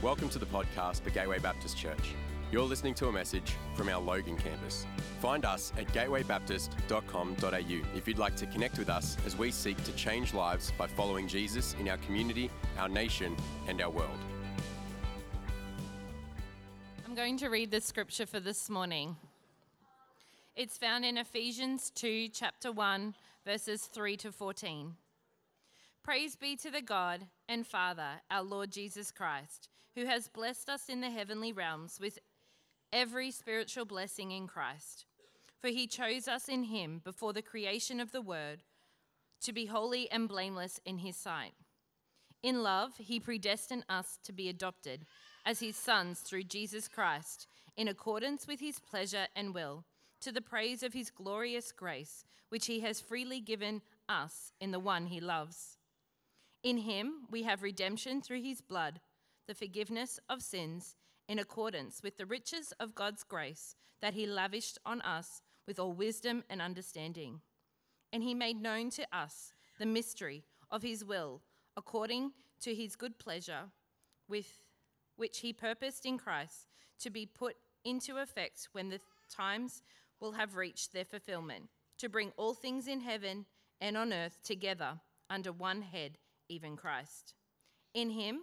Welcome to the podcast for Gateway Baptist Church. You're listening to a message from our Logan campus. Find us at gatewaybaptist.com.au if you'd like to connect with us as we seek to change lives by following Jesus in our community, our nation, and our world. I'm going to read the scripture for this morning. It's found in Ephesians 2, chapter 1, verses 3 to 14. Praise be to the God and Father, our Lord Jesus Christ, who has blessed us in the heavenly realms with every spiritual blessing in Christ. For he chose us in him before the creation of the world to be holy and blameless in his sight. In love, he predestined us to be adopted as his sons through Jesus Christ, in accordance with his pleasure and will, to the praise of his glorious grace, which he has freely given us in the one he loves. In him we have redemption through his blood, the forgiveness of sins, in accordance with the riches of God's grace that he lavished on us with all wisdom and understanding. And he made known to us the mystery of his will, according to his good pleasure, with which he purposed in Christ to be put into effect when the times will have reached their fulfillment, to bring all things in heaven and on earth together under one head even Christ. In him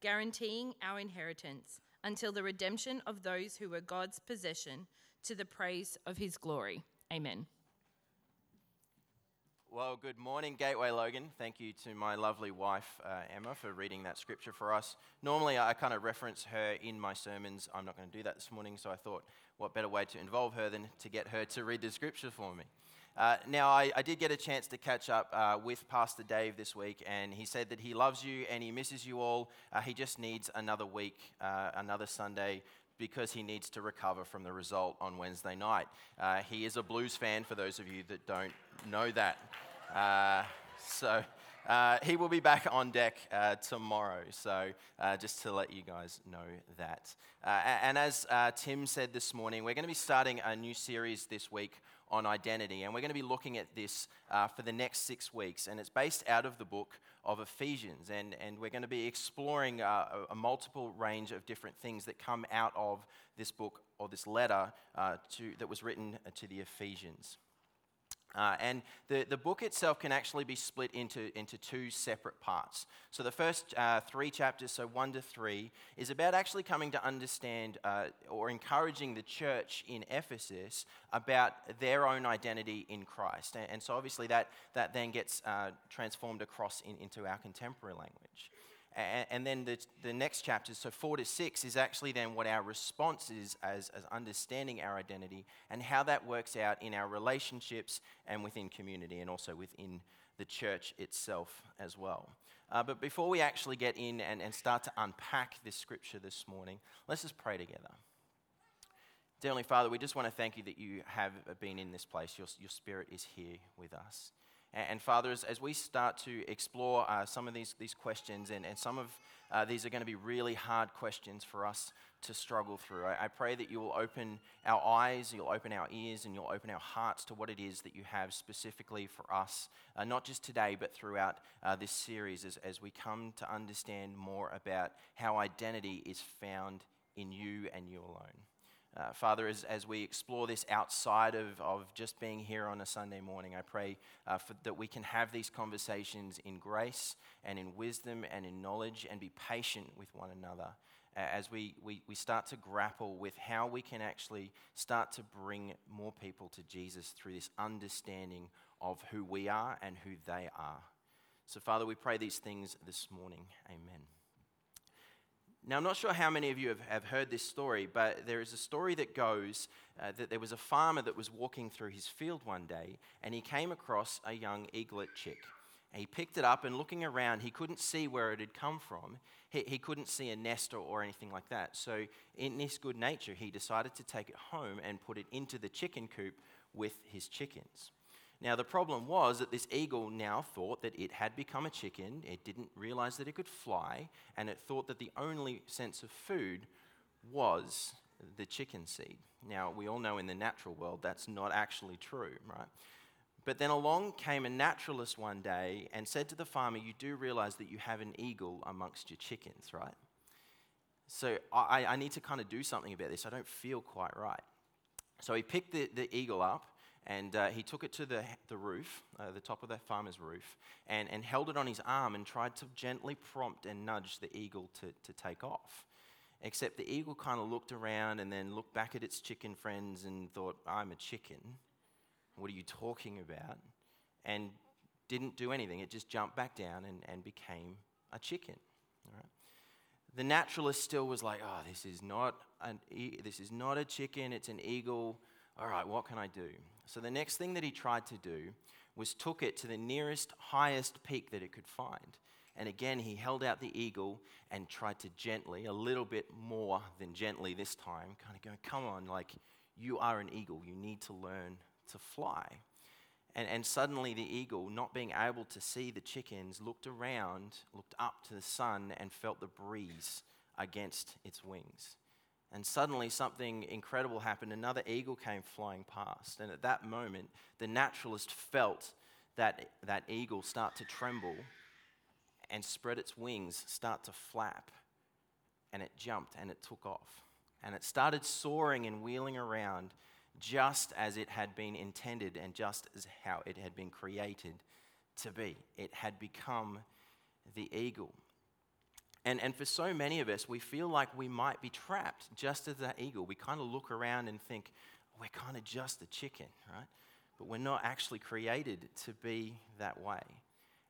guaranteeing our inheritance until the redemption of those who were God's possession to the praise of his glory. Amen. Well, good morning, Gateway Logan. Thank you to my lovely wife, uh, Emma, for reading that scripture for us. Normally, I kind of reference her in my sermons. I'm not going to do that this morning, so I thought, what better way to involve her than to get her to read the scripture for me? Uh, now, I, I, did get a chance to catch up uh, with Pastor Dave this week, and he said that he loves you and he misses you all. Uh, he just needs another week, uh, another Sunday, because he needs to recover from the result on Wednesday night. Uh, he is a blues fan, for those of you that don't know that. Uh, so. He will be back on deck tomorrow, so just to let you guys know that. and as Tim said this morning, we're going to be starting a new series this week on identity. And we're going to be looking at this uh, for the next six weeks. And it's based out of the book of Ephesians. And, and we're going to be exploring uh, a, multiple range of different things that come out of this book or this letter uh, to, that was written to the Ephesians. Uh, and the, the book itself can actually be split into, into two separate parts. So, the first uh, three chapters, so one to three, is about actually coming to understand uh, or encouraging the church in Ephesus about their own identity in Christ. And, and so, obviously, that, that then gets uh, transformed across in, into our contemporary language. And, then the, the next chapters, so four to six, is actually then what our response is as, as understanding our identity and how that works out in our relationships and within community and also within the church itself as well. Uh, but before we actually get in and, and start to unpack this scripture this morning, let's just pray together. Dear Heavenly Father, we just want to thank you that you have been in this place. Your, your spirit is here with us. And, Father, as, as, we start to explore uh, some of these, these questions, and, and some of uh, these are going to be really hard questions for us to struggle through, I, I pray that you will open our eyes, you'll open our ears, and you'll open our hearts to what it is that you have specifically for us, uh, not just today, but throughout uh, this series as, as we come to understand more about how identity is found in you and you alone. Uh, Father, as, as we explore this outside of, of just being here on a Sunday morning, I pray uh, for, that we can have these conversations in grace and in wisdom and in knowledge and be patient with one another as we, we, we start to grapple with how we can actually start to bring more people to Jesus through this understanding of who we are and who they are. So, Father, we pray these things this morning. Amen. Now, I'm not sure how many of you have, have heard this story, but there is a story that goes uh, that there was a farmer that was walking through his field one day and he came across a young eaglet chick. And he picked it up and looking around, he couldn't see where it had come from. He, he couldn't see a nest or, or anything like that. So, in this good nature, he decided to take it home and put it into the chicken coop with his chickens. Now, the problem was that this eagle now thought that it had become a chicken. It didn't realize that it could fly, and it thought that the only sense of food was the chicken seed. Now, we all know in the natural world that's not actually true, right? But then along came a naturalist one day and said to the farmer, You do realize that you have an eagle amongst your chickens, right? So I, I need to kind of do something about this. I don't feel quite right. So he picked the, the eagle up and uh, he took it to the, the roof, uh, the top of that farmer's roof, and, and held it on his arm and tried to gently prompt and nudge the eagle to, to take off. Except the eagle kind of looked around and then looked back at its chicken friends and thought, I'm a chicken. What are you talking about? And didn't do anything. It just jumped back down and, and became a chicken. The naturalist still was like, oh, this is, not an e- this is not a chicken, it's an eagle. All right, what can I do? So the next thing that he tried to do was took it to the nearest, highest peak that it could find. And again, he held out the eagle and tried to gently, a little bit more than gently this time, kind of go, come on, like, you are an eagle. You need to learn to fly. And, and suddenly the eagle, not being able to see the chickens, looked around, looked up to the sun, and felt the breeze against its wings. And suddenly something incredible happened. Another eagle came flying past. And at that moment, the naturalist felt that, that eagle start to tremble and spread its wings, start to flap. And it jumped and it took off. And it started soaring and wheeling around just as it had been intended and just as how it had been created to be. It had become the eagle. And, and for so many of us, we feel like we might be trapped just as that eagle. We kind of look around and think, we're kind of just a chicken, right? But we're not actually created to be that way.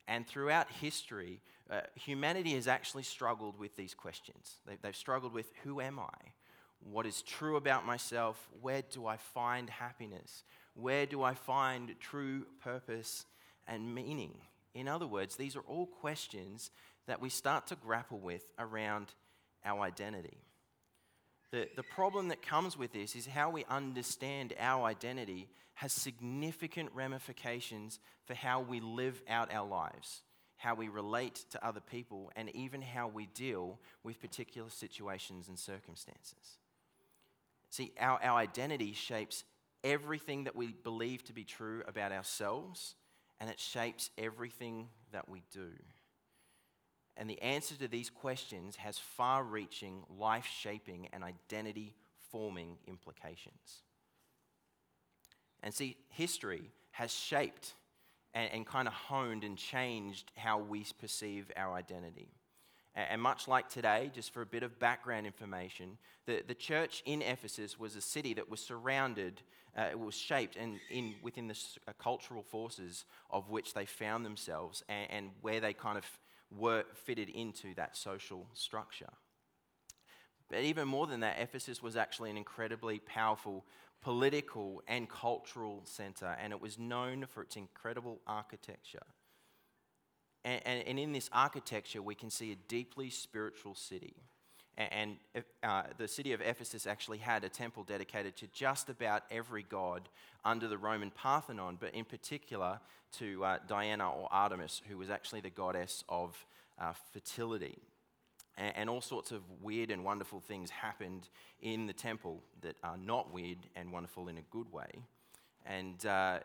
And throughout history, uh, humanity has actually struggled with these questions. They, they've struggled with who am I? what is true about myself, where do I find happiness? Where do I find true purpose and meaning? In other words, these are all questions that we start to grapple with around our identity. The, the problem that comes with this is how we understand our identity has significant ramifications for how we live out our lives, how we relate to other people, and even how we deal with particular situations and circumstances. See, our, our identity shapes everything that we believe to be true about ourselves, and it shapes everything that we do. And the answer to these questions has far reaching, life shaping, and identity forming implications. And see, history has shaped and, and kind of honed and changed how we perceive our identity. And much like today, just for a bit of background information, the, the church in Ephesus was a city that was surrounded, uh, it was shaped and in, within the uh, cultural forces of which they found themselves and, and where they kind of were fitted into that social structure. But even more than that, Ephesus was actually an incredibly powerful political and cultural center, and it was known for its incredible architecture. And, and, and in this architecture, we can see a deeply spiritual city. And, uh, the city of Ephesus actually had a temple dedicated to just about every god under the Roman Parthenon, but in particular to uh, Diana or Artemis, who was actually the goddess of uh, fertility. And, and all sorts of weird and wonderful things happened in the temple that are not weird and wonderful in a good way. And, uh,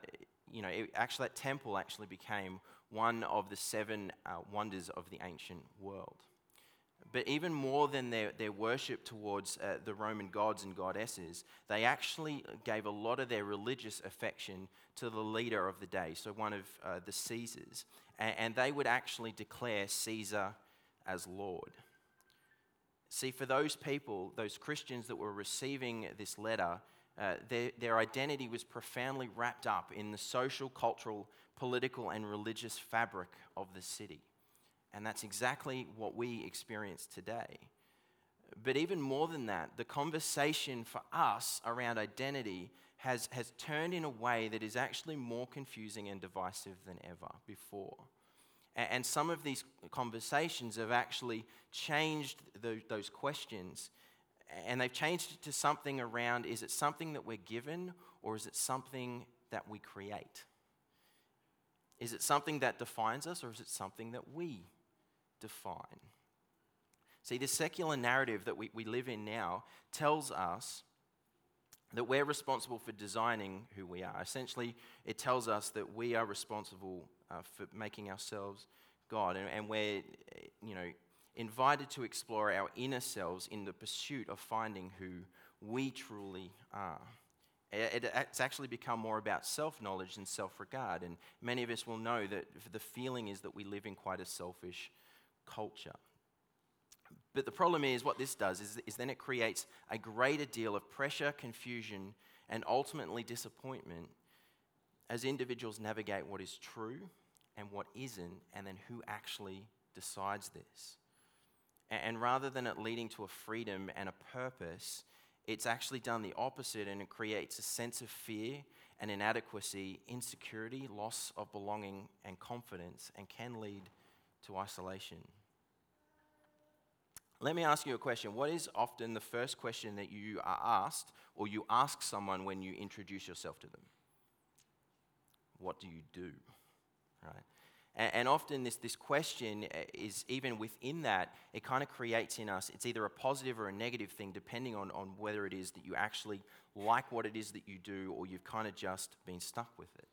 you know, it, actually, that temple actually became one of the seven uh, wonders of the ancient world. But even more than their, their worship towards uh, the Roman gods and goddesses, they actually gave a lot of their religious affection to the leader of the day, so one of uh, the Caesars. And, and they would actually declare Caesar as Lord. See, for those people, those Christians that were receiving this letter, uh, their, their identity was profoundly wrapped up in the social, cultural, political, and religious fabric of the city. And that's exactly what we experience today. But even more than that, the conversation for us around identity has, has turned in a way that is actually more confusing and divisive than ever before. And some of these conversations have actually changed those questions. And they've changed it to something around is it something that we're given or is it something that we create? Is it something that defines us or is it something that we define? See, the secular narrative that we, we live in now tells us that we're responsible for designing who we are. Essentially, it tells us that we are responsible uh, for making ourselves God, and, and we're, you know, invited to explore our inner selves in the pursuit of finding who we truly are. It, it's actually become more about self knowledge than self regard, and many of us will know that the feeling is that we live in quite a selfish culture. But the problem is, what this does is, is then it creates a greater deal of pressure, confusion, and ultimately disappointment as individuals navigate what is true and what isn't, and then who actually decides this. And rather than it leading to a freedom and a purpose, it's actually done the opposite and it creates a sense of fear and inadequacy, insecurity, loss of belonging and confidence, and can lead to isolation. Let me ask you a question. What is often the first question that you are asked or you ask someone when you introduce yourself to them? What do you do? Right? And, and often this, this question uh, is even within that, it kind of creates in us, it's either a positive or a negative thing, depending on, on whether it is that you actually like what it is that you do or you've kind of just been stuck with it.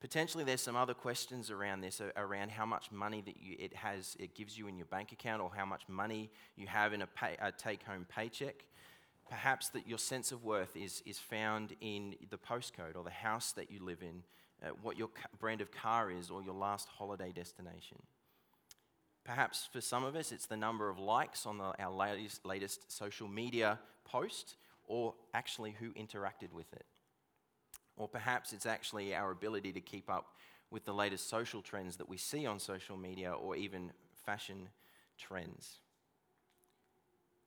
Potentially, there's some other questions around this, around how much money that you, it has, it gives you in your bank account, or how much money you have in a, a take-home paycheck. Perhaps that your sense of worth is, is found in the postcode or the house that you live in, uh, what your brand of car is, or your last holiday destination. Perhaps for some of us, it's the number of likes on the, our latest, latest social media post, or actually who interacted with it. Or perhaps it's actually our ability to keep up with the latest social trends that we see on social media or even fashion trends.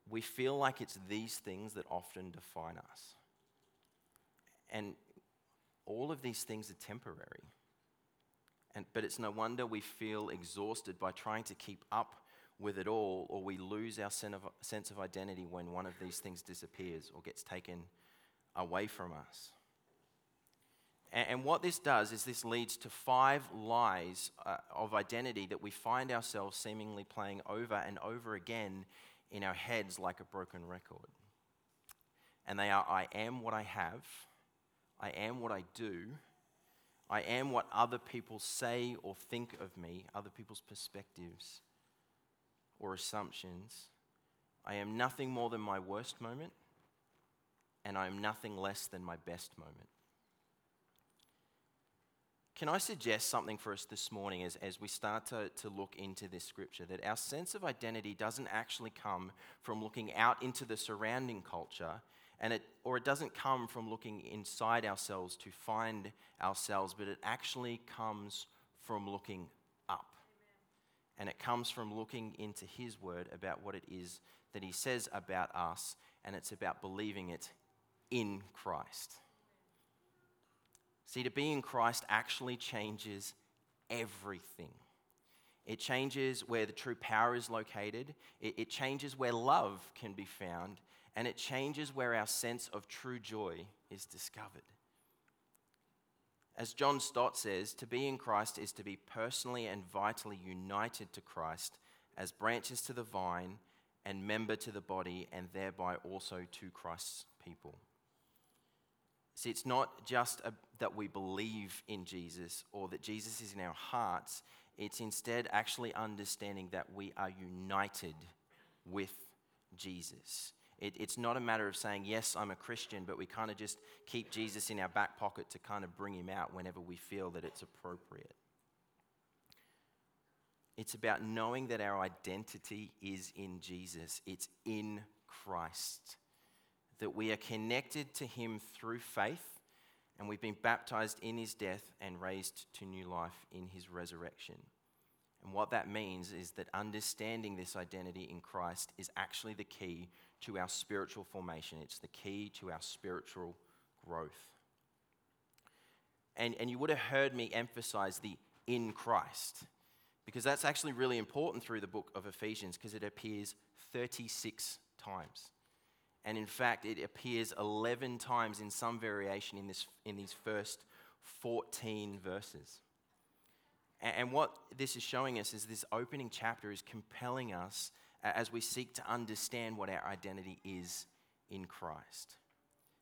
We feel like it's these things that often define us. And all of these things are temporary. And, but it's no wonder we feel exhausted by trying to keep up with it all, or we lose our sense of identity when one of these things disappears or gets taken away from us. And, what this does is this leads to five lies uh, of identity that we find ourselves seemingly playing over and over again in our heads like a broken record. And they are I am what I have, I am what I do, I am what other people say or think of me, other people's perspectives or assumptions. I am nothing more than my worst moment, and I am nothing less than my best moment. Can I suggest something for us this morning as, as we start to, to look into this scripture? That our sense of identity doesn't actually come from looking out into the surrounding culture, and it, or it doesn't come from looking inside ourselves to find ourselves, but it actually comes from looking up. And it comes from looking into His word about what it is that He says about us, and it's about believing it in Christ. See, to be in Christ actually changes everything. It changes where the true power is located, it, it, changes where love can be found, and it changes where our sense of true joy is discovered. As John Stott says, to be in Christ is to be personally and vitally united to Christ as branches to the vine and member to the body, and thereby also to Christ's people. See, it's not just a, that we believe in Jesus or that Jesus is in our hearts, it's instead actually understanding that we are united with Jesus. It, it's not a matter of saying, Yes, I'm a Christian, but we kind of just keep Jesus in our back pocket to kind of bring him out whenever we feel that it's appropriate. It's about knowing that our identity is in Jesus, it's in Christ that we are connected to him through faith and we've been baptized in his death and raised to new life in his resurrection. And what that means is that understanding this identity in Christ is actually the key to our spiritual formation, it's the key to our spiritual growth. And, and you would have heard me emphasize the in Christ. Because that's actually really important through the book of Ephesians because it appears 36 times. And in fact, it appears 11 times in some variation in, this, in these first 14 verses. And what this is showing us is this opening chapter is compelling us as we seek to understand what our identity is in Christ.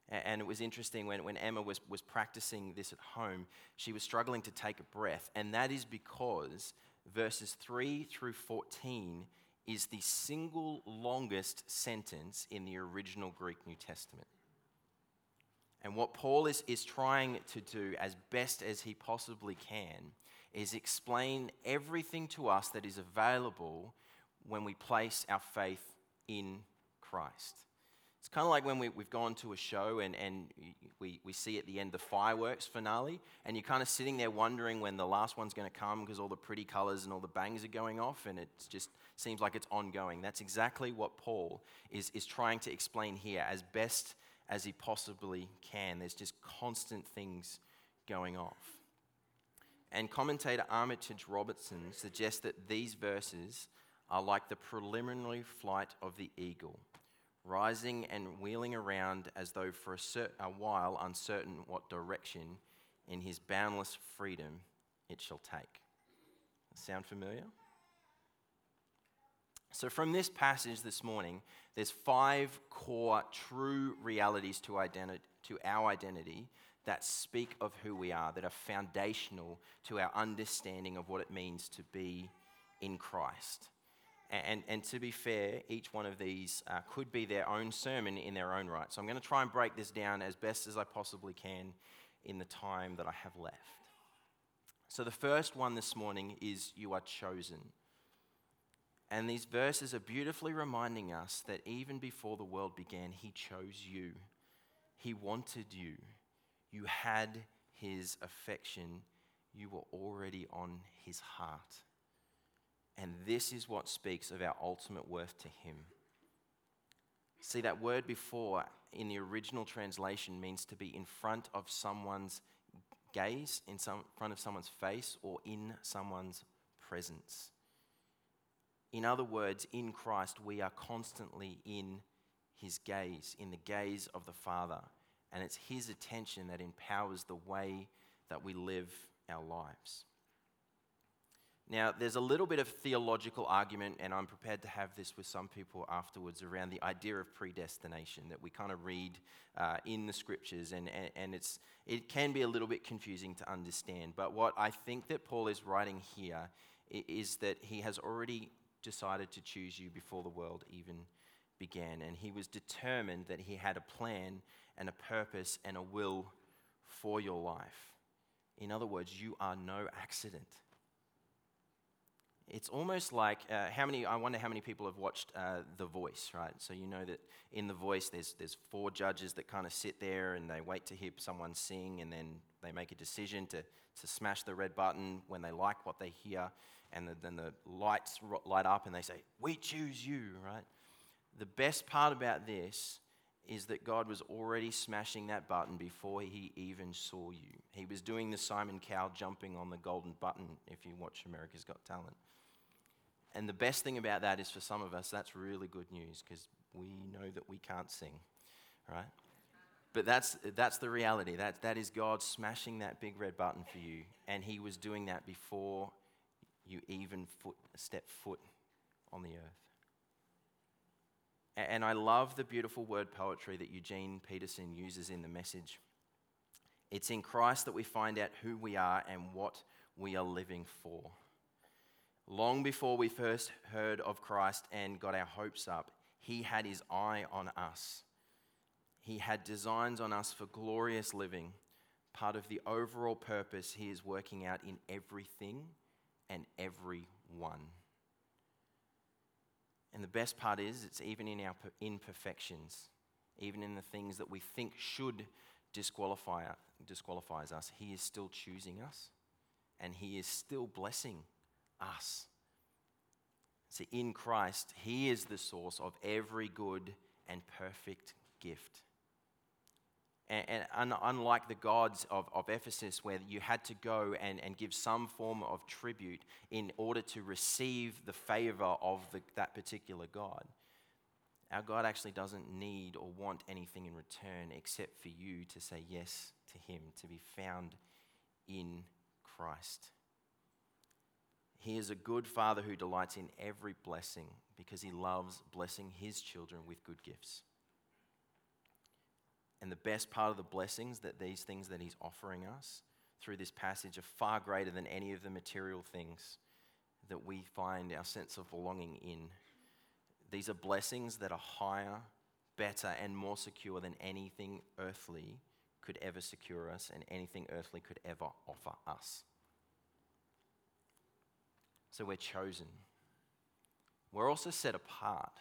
And it was interesting when, when Emma was, was practicing this at home, she was struggling to take a breath. And that is because verses 3 through 14 is the single longest sentence in the original Greek New Testament. And what Paul is, is trying to do as best as he possibly can is explain everything to us that is available when we place our faith in Christ. It's kind of like when we, have gone to a show and, and we, we see at the end the fireworks finale, and you're kind of sitting there wondering when the last one's going to come because all the pretty colors and all the bangs are going off, and it just seems like it's ongoing. That's exactly what Paul is, is trying to explain here as best as he possibly can. There's just constant things going off. And commentator Armitage Robinson suggests that these verses are like the preliminary flight of the eagle rising and wheeling around as though for a, cert- a while uncertain what direction in his boundless freedom it shall take. Sound familiar? So, from this passage this morning, there's five core true realities to, identi- to our identity that speak of who we are, that are foundational to our understanding of what it means to be in Christ. And, and to be fair, each one of these uh, could be their own sermon in their own right. So I'm going to try and break this down as best as I possibly can in the time that I have left. So the first one this morning is You are chosen. And these verses are beautifully reminding us that even before the world began, He chose you. He wanted you. You had His affection. You were already on His heart. And this is what speaks of our ultimate worth to Him. See, that word before in the original translation means to be in front of someone's gaze, in some, front of someone's face, or in someone's presence. In other words, in Christ, we are constantly in His gaze, in the gaze of the Father. And it's His attention that empowers the way that we live our lives. Now, there's a little bit of theological argument, and I'm prepared to have this with some people afterwards around the idea of predestination that we kind of read uh, in the scriptures, and, and, and it's, it can be a little bit confusing to understand. But what I think that Paul is writing here is that he has already decided to choose you before the world even began, and he was determined that he had a plan and a purpose and a will for your life. In other words, you are no accident. It's almost like uh, how many, I wonder how many people have watched uh, The Voice, right? So you know that in The Voice, there's, there's four judges that kind of sit there and they wait to hear someone sing and then they make a decision to, to smash the red button when they like what they hear. And the, then the lights light up and they say, We choose you, right? The best part about this is that God was already smashing that button before he even saw you. He was doing the Simon Cowell jumping on the golden button if you watch America's Got Talent. And the best thing about that is for some of us, that's really good news because we know that we can't sing, right? But that's, that's the reality. That, that is God smashing that big red button for you. And He was doing that before you even foot, step foot on the earth. And I love the beautiful word poetry that Eugene Peterson uses in the message. It's in Christ that we find out who we are and what we are living for. Long before we first heard of Christ and got our hopes up, He had His eye on us. He had designs on us for glorious living, part of the overall purpose He is working out in everything and everyone. And the best part is, it's even in our imperfections, even in the things that we think should disqualify disqualifies us. He is still choosing us, and He is still blessing us. See, in Christ, He is the source of every good and perfect gift. And, and unlike the gods of, of Ephesus, where you had to go and, and give some form of tribute in order to receive the favor of the, that particular god, our God actually doesn't need or want anything in return except for you to say yes to Him, to be found in Christ. He is a good Father who delights in every blessing because He loves blessing His children with good gifts. And the best part of the blessings that these things that He's offering us through this passage are far greater than any of the material things that we find our sense of belonging in. These are blessings that are higher, better, and more secure than anything earthly could ever secure us and anything earthly could ever offer us. So we're chosen. We're also set apart.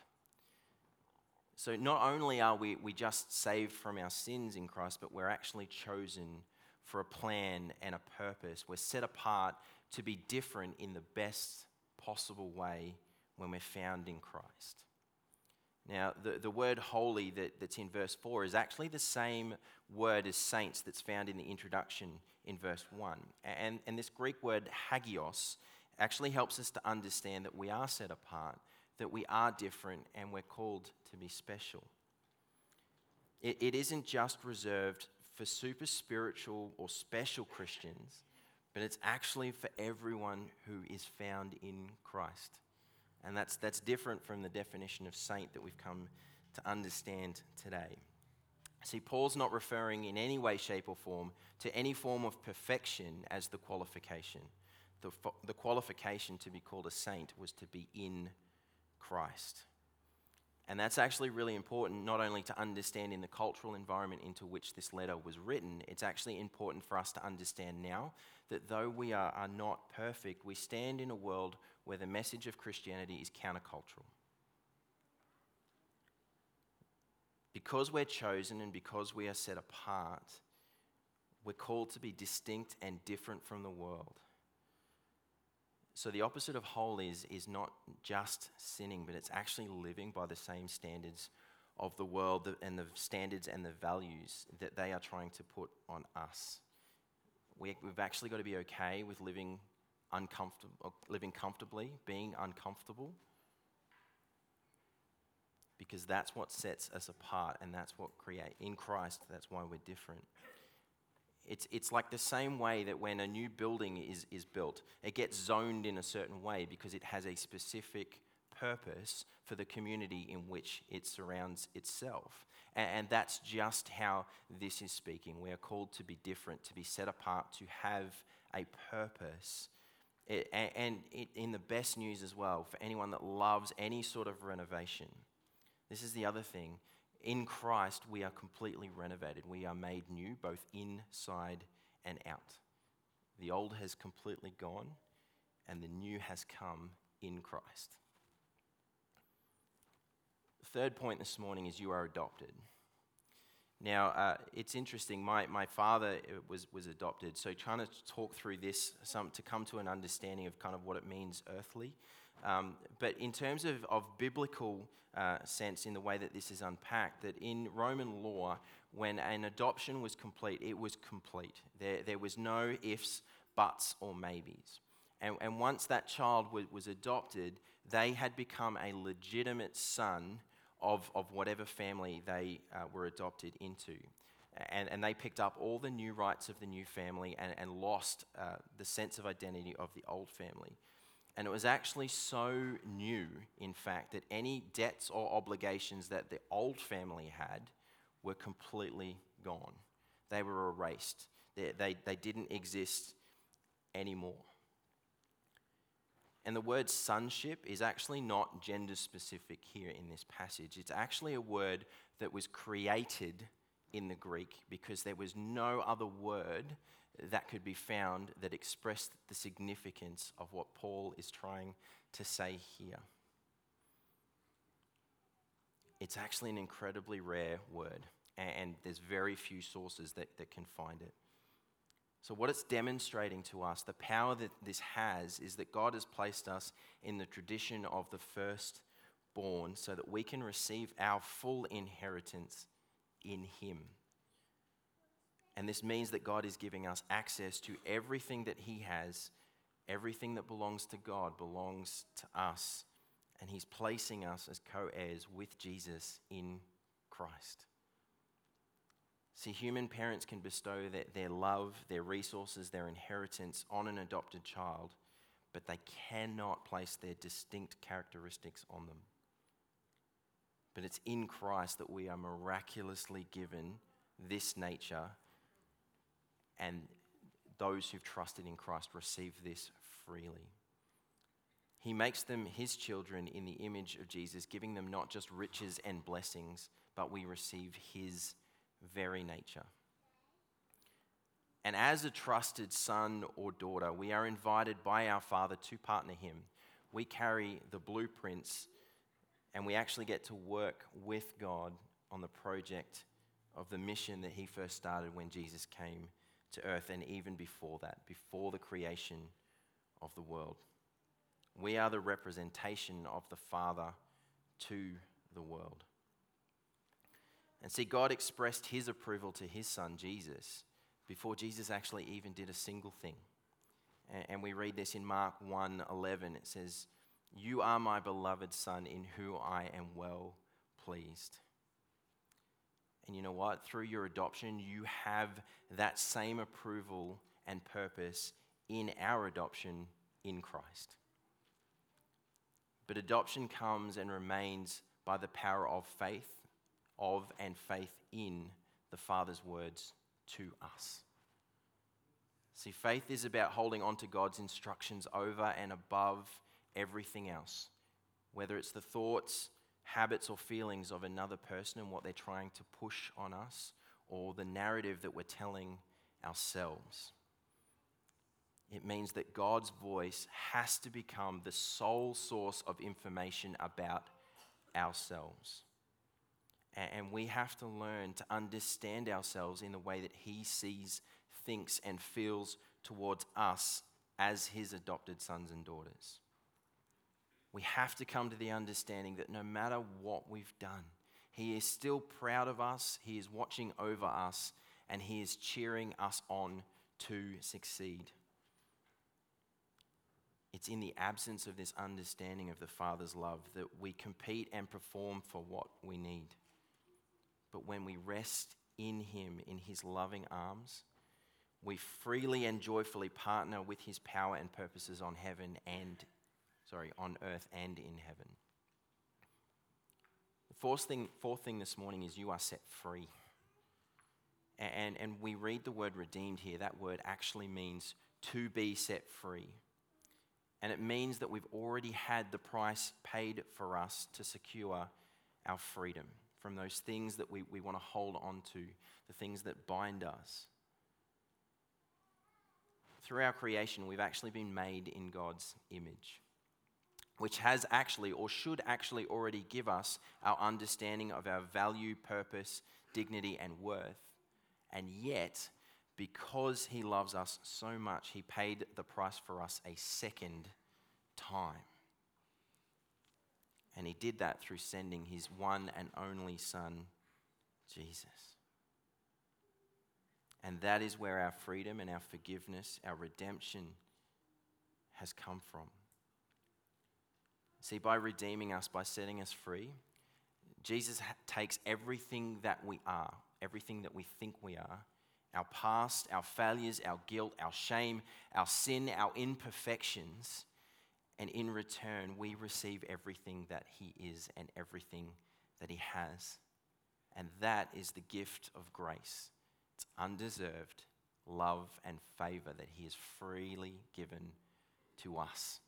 So not only are we, we just saved from our sins in Christ, but we're actually chosen for a plan and a purpose. We're set apart to be different in the best possible way when we're found in Christ. Now, the, the word holy that, that's in verse 4 is actually the same word as saints that's found in the introduction in verse 1. And, and this Greek word hagios actually helps us to understand that we are set apart, that we are different, and we're called to be special. It, it isn't just reserved for super spiritual or special Christians, but it's actually for everyone who is found in Christ. And that's, that's different from the definition of saint that we've come to understand today. See, Paul's not referring in any way, shape, or form to any form of perfection as the qualification. The, the qualification to be called a saint was to be in Christ. And that's actually really important, not only to understand in the cultural environment into which this letter was written, it's actually important for us to understand now that though we are, are not perfect, we stand in a world where the message of Christianity is countercultural. Because we're chosen and because we are set apart, we're called to be distinct and different from the world. So, the opposite of holy is, is not just sinning, but it's actually living by the same standards of the world and the standards and the values that they are trying to put on us. We, we've actually got to be okay with living uncomfortable, living comfortably, being uncomfortable, because that's what sets us apart and that's what create in Christ. That's why we're different. It's, it's like the same way that when a new building is, is built, it gets zoned in a certain way because it has a specific purpose for the community in which it surrounds itself. And, and that's just how this is speaking. We are called to be different, to be set apart, to have a purpose it, and, and it, in the best news as well, for anyone that loves any sort of renovation, this is the other thing. In Christ, we are completely renovated. We are made new, both inside and out. The old has completely gone, and the new has come in Christ. Third point this morning is you are adopted. Now, uh, it's interesting. My, my father uh, was, was adopted, so trying to talk through this some, to come to an understanding of kind of what it means earthly. Um, but in terms of, of biblical uh, sense, in the way that this is unpacked, that in Roman law, when an adoption was complete, it was complete. There, there was no ifs, buts, or maybes. And, and once that child was, was adopted, they had become a legitimate son of, of whatever family they uh, were adopted into. And, and they picked up all the new rights of the new family and, and lost uh, the sense of identity of the old family. And it was actually so new, in fact, that any debts or obligations that the old family had were completely gone. They were erased, they, they, they didn't exist anymore. And the word sonship is actually not gender specific here in this passage. It's actually a word that was created in the Greek because there was no other word that could be found that expressed the significance of what Paul is trying to say here. It's actually an incredibly rare word, and there's very few sources that, that can find it. So, what it's demonstrating to us, the power that this has, is that God has placed us in the tradition of the firstborn so that we can receive our full inheritance in Him. And this means that God is giving us access to everything that He has, everything that belongs to God belongs to us. And He's placing us as co heirs with Jesus in Christ. See, human parents can bestow their, their love, their resources, their inheritance on an adopted child, but they cannot place their distinct characteristics on them. But it's in Christ that we are miraculously given this nature, and those who've trusted in Christ receive this freely. He makes them his children in the image of Jesus, giving them not just riches and blessings, but we receive his very nature. And as a trusted son or daughter, we are invited by our Father to partner him. We carry the blueprints and we actually get to work with God on the project of the mission that he first started when Jesus came to earth and even before that, before the creation of the world. We are the representation of the Father to the world. And see, God expressed his approval to his son, Jesus, before Jesus actually even did a single thing. And we read this in Mark 1 11. It says, You are my beloved son, in whom I am well pleased. And you know what? Through your adoption, you have that same approval and purpose in our adoption in Christ. But adoption comes and remains by the power of faith of and faith in the Father's words to us. See, faith is about holding on to God's instructions over and above everything else, whether it's the thoughts, habits, or feelings of another person and what they're trying to push on us, or the narrative that we're telling ourselves. It means that God's voice has to become the sole source of information about ourselves. And we have to learn to understand ourselves in the way that He sees, thinks, and feels towards us as His adopted sons and daughters. We have to come to the understanding that no matter what we've done, He is still proud of us, He is watching over us, and He is cheering us on to succeed. It's in the absence of this understanding of the Father's love that we compete and perform for what we need. But when we rest in Him, in His loving arms, we freely and joyfully partner with His power and purposes on heaven and, sorry, on earth and in heaven. The fourth thing, fourth thing this morning is you are set free. And, and we read the word redeemed here. That word actually means to be set free. And it means that we've already had the price paid for us to secure our freedom from those things that we, we want to hold on to, the things that bind us. Through our creation, we've actually been made in God's image, which has actually, or should actually, already give us our understanding of our value, purpose, dignity, and worth. And yet, because He loves us so much, He paid the price for us a second time. And he did that through sending his one and only Son, Jesus. And that is where our freedom and our forgiveness, our redemption has come from. See, by redeeming us, by setting us free, Jesus takes everything that we are, everything that we think we are, our past, our failures, our guilt, our shame, our sin, our imperfections, and in return, we receive everything that He is and everything that He has. And that is the gift of grace. It's undeserved love and favor that He has freely given to us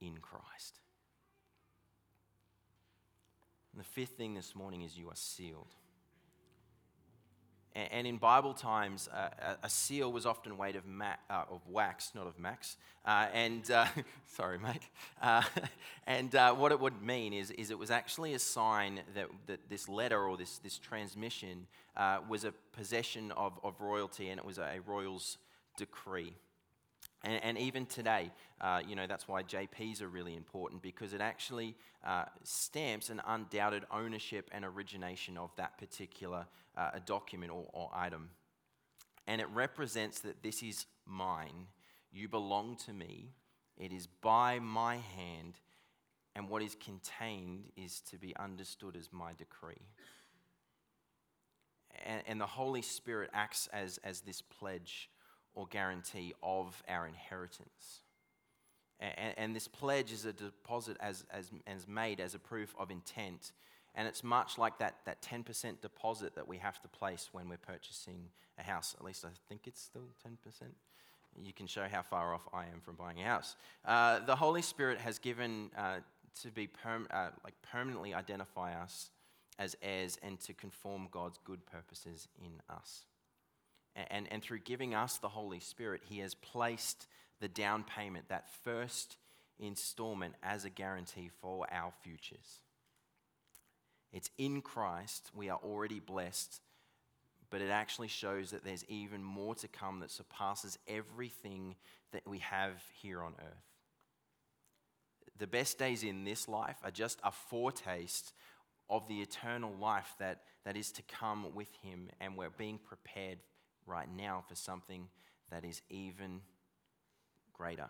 in Christ. And the fifth thing this morning is you are sealed. And in Bible times, uh, a seal was often made of, ma- uh, of wax, not of max. Uh, and uh, sorry, mate. Uh, and uh, what it would mean is, is it was actually a sign that, that this letter or this, this transmission was a possession of, of royalty and it was a royal's decree. And, and, even today, uh, you know, that's why JPs are really important because it actually uh, stamps an undoubted ownership and origination of that particular uh, document or, or, item. and it represents that this is mine. You belong to me. It is by my hand, and what is contained is to be understood as my decree. And, and the Holy Spirit acts as, as this pledge or guarantee of our inheritance. And, and, this pledge is a deposit as, as, as made as a proof of intent. And it's much like that, that 10% deposit that we have to place when we're purchasing a house. At least I think it's still 10%. You can show how far off I am from buying a house. Uh, the Holy Spirit has given uh, to be perm- uh, like permanently identify us as heirs and to conform God's good purposes in us. And, and through giving us the Holy Spirit, He has placed the down payment, that first installment, as a guarantee for our futures. It's in Christ, we are already blessed, but it actually shows that there's even more to come that surpasses everything that we have here on earth. The best days in this life are just a foretaste of the eternal life that, that is to come with Him, and we're being prepared right now for something that is even greater.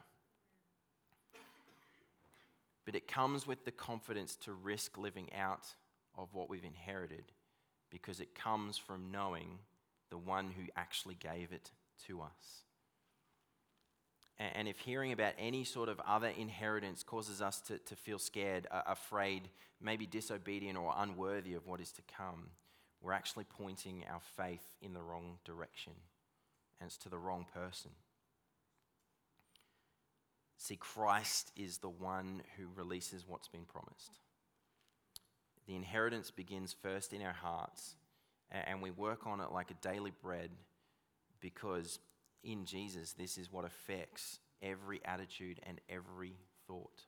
But it comes with the confidence to risk living out of what we've inherited because it comes from knowing the one who actually gave it to us. And if hearing about any sort of other inheritance causes us to, to feel scared, afraid, maybe disobedient or unworthy of what is to come, we're actually pointing our faith in the wrong direction, and it's to the wrong person. See, Christ is the one who releases what's been promised. The inheritance begins first in our hearts, and we work on it like a daily bread because in Jesus, this is what affects every attitude and every thought.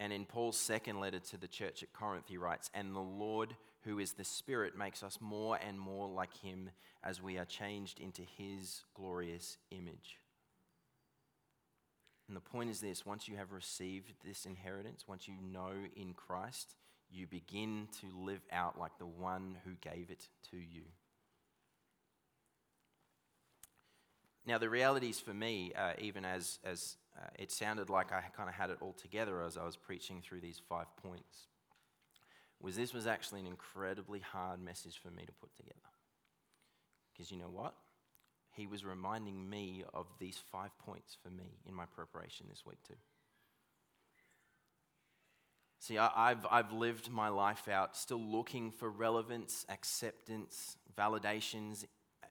And in Paul's second letter to the church at Corinth, he writes, And the Lord, who is the Spirit, makes us more and more like him as we are changed into his glorious image. And the point is this once you have received this inheritance, once you know in Christ, you begin to live out like the one who gave it to you. Now, the realities for me, uh, even as, as uh, it sounded like I kind of had it all together as I was preaching through these five points, was this was actually an incredibly hard message for me to put together. Because you know what? He was reminding me of these five points for me in my preparation this week, too. See, I, have I've lived my life out still looking for relevance, acceptance, validations,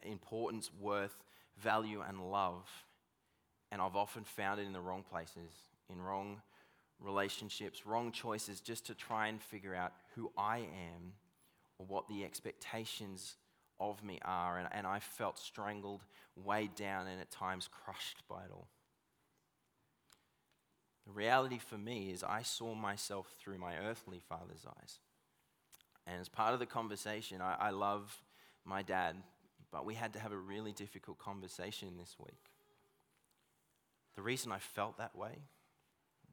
importance, worth, value, and love. And I've often found it in the wrong places, in wrong relationships, wrong choices, just to try and figure out who I am or what the expectations of me are. And, and I felt strangled, weighed down, and at times crushed by it all. The reality for me is I saw myself through my earthly father's eyes. And as part of the conversation, I, I love my dad but we had to have a really difficult conversation this week. The reason I felt that way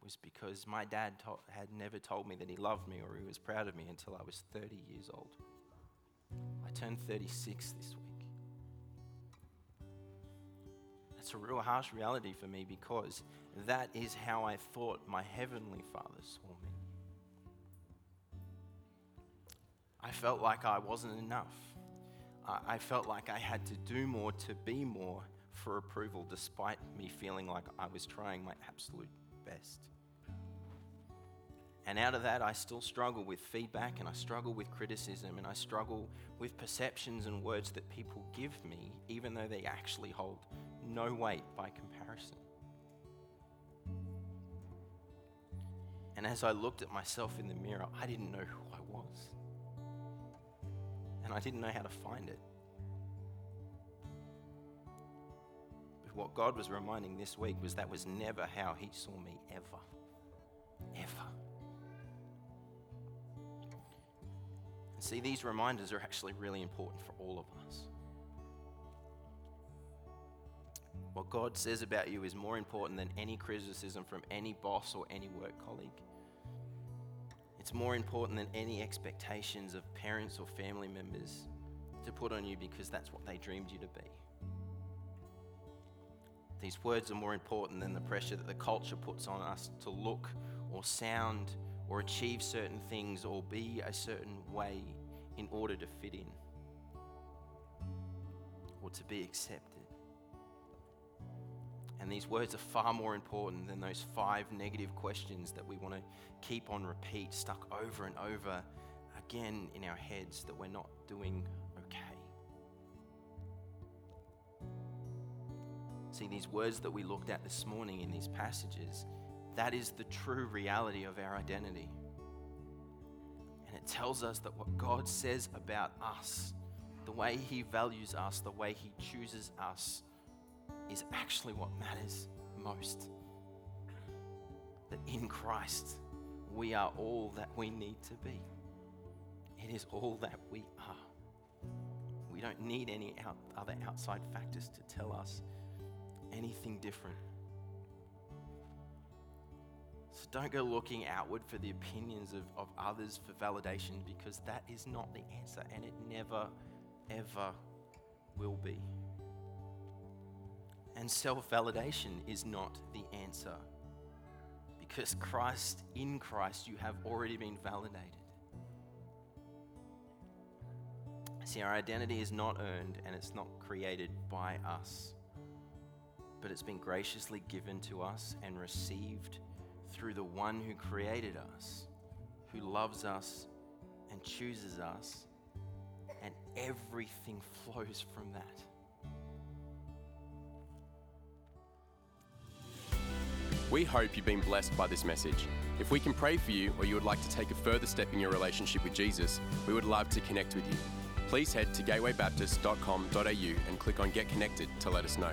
was because my dad to- had never told me that he loved me or he was proud of me until I was 30 years old. I turned 36 this week. That's a real harsh reality for me because that is how I thought my heavenly Father saw me. I felt like I wasn't enough. I felt like I had to do more to be more for approval, despite me feeling like I was trying my absolute best. And out of that, I still struggle with feedback and I struggle with criticism and I struggle with perceptions and words that people give me, even though they actually hold no weight by comparison. And as I looked at myself in the mirror, I didn't know who I was and I didn't know how to find it. What God was reminding this week was that was never how He saw me ever. Ever. And see, these reminders are actually really important for all of us. What God says about you is more important than any criticism from any boss or any work colleague. It's more important than any expectations of parents or family members to put on you because that's what they dreamed you to be. These words are more important than the pressure that the culture puts on us to look or sound or achieve certain things or be a certain way in order to fit in or to be accepted. And these words are far more important than those five negative questions that we want to keep on repeat, stuck over and over again in our heads that we're not doing These words that we looked at this morning in these passages, that is the true reality of our identity. And it tells us that what God says about us, the way He values us, the way He chooses us, is actually what matters most. That in Christ, we are all that we need to be. It is all that we are. We don't need any out, other outside factors to tell us anything different. So don't go looking outward for the opinions of, of others for validation because that is not the answer and it never, ever will be. And self validation is not the answer. Because Christ, in Christ, you have already been validated. See, our identity is not earned and it's not created by us, but it's been graciously given to us and received through the one who created us, who loves us and chooses us, and everything flows from that. We hope you've been blessed by this message. If we can pray for you or you would like to take a further step in your relationship with Jesus, we would love to connect with you. Please head to gatewaybaptist.com.au and click on Get Connected to let us know.